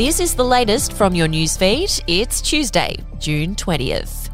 This is the latest from your newsfeed. It's Tuesday, June 20th.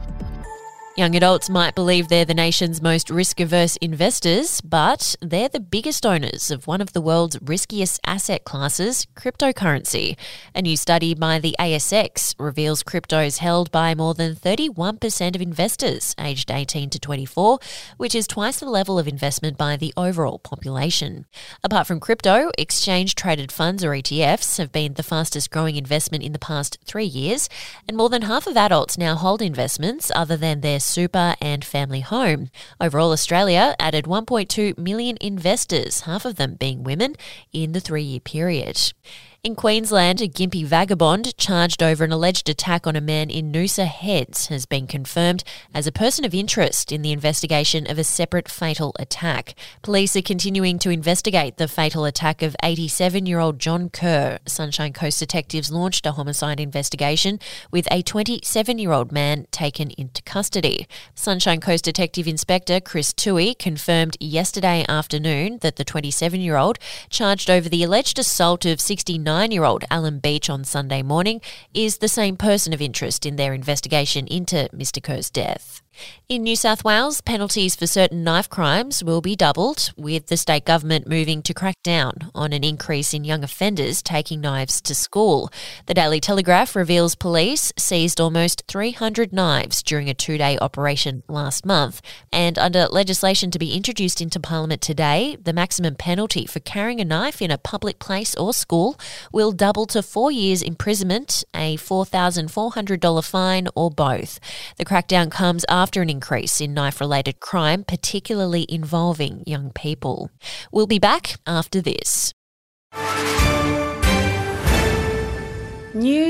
Young adults might believe they're the nation's most risk averse investors, but they're the biggest owners of one of the world's riskiest asset classes, cryptocurrency. A new study by the ASX reveals cryptos held by more than 31% of investors aged 18 to 24, which is twice the level of investment by the overall population. Apart from crypto, exchange traded funds or ETFs have been the fastest growing investment in the past three years, and more than half of adults now hold investments other than their super and family home. Overall, Australia added 1.2 million investors, half of them being women, in the three year period. In Queensland, a Gympie vagabond charged over an alleged attack on a man in Noosa Heads has been confirmed as a person of interest in the investigation of a separate fatal attack. Police are continuing to investigate the fatal attack of 87 year old John Kerr. Sunshine Coast detectives launched a homicide investigation with a 27 year old man taken into custody. Sunshine Coast Detective Inspector Chris Tui confirmed yesterday afternoon that the 27 year old charged over the alleged assault of 69 nine year old Alan Beach on Sunday morning is the same person of interest in their investigation into Mr. Kerr's death. In New South Wales, penalties for certain knife crimes will be doubled, with the state government moving to crack down on an increase in young offenders taking knives to school. The Daily Telegraph reveals police seized almost 300 knives during a two day operation last month. And under legislation to be introduced into Parliament today, the maximum penalty for carrying a knife in a public place or school will double to four years imprisonment, a $4,400 fine, or both. The crackdown comes after after an increase in knife related crime, particularly involving young people. We'll be back after this.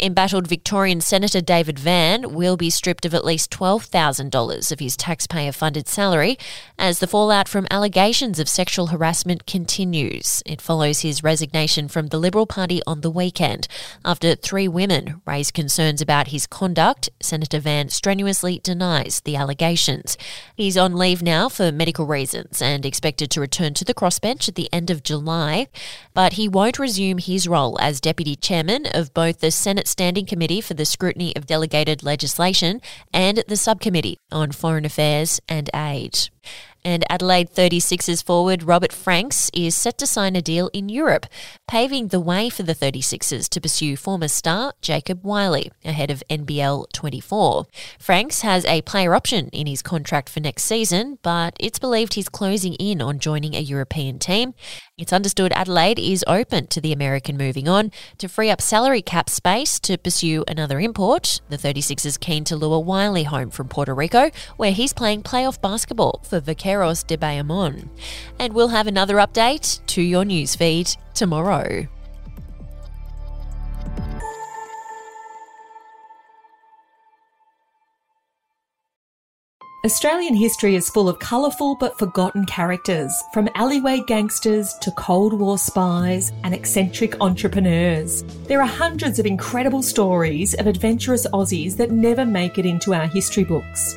Embattled Victorian Senator David Van will be stripped of at least $12,000 of his taxpayer funded salary as the fallout from allegations of sexual harassment continues. It follows his resignation from the Liberal Party on the weekend after three women raised concerns about his conduct. Senator Van strenuously denies the allegations. He's on leave now for medical reasons and expected to return to the crossbench at the end of July, but he won't resume his role as deputy chairman of both the Senate Standing Committee for the Scrutiny of Delegated Legislation and the Subcommittee on Foreign Affairs and Aid. And Adelaide 36ers forward Robert Franks is set to sign a deal in Europe, paving the way for the 36ers to pursue former star Jacob Wiley ahead of NBL 24. Franks has a player option in his contract for next season, but it's believed he's closing in on joining a European team. It's understood Adelaide is open to the American moving on to free up salary cap space to pursue another import. The 36ers keen to lure Wiley home from Puerto Rico, where he's playing playoff basketball for De Bayamon. And we'll have another update to your newsfeed tomorrow. Australian history is full of colourful but forgotten characters, from alleyway gangsters to Cold War spies and eccentric entrepreneurs. There are hundreds of incredible stories of adventurous Aussies that never make it into our history books.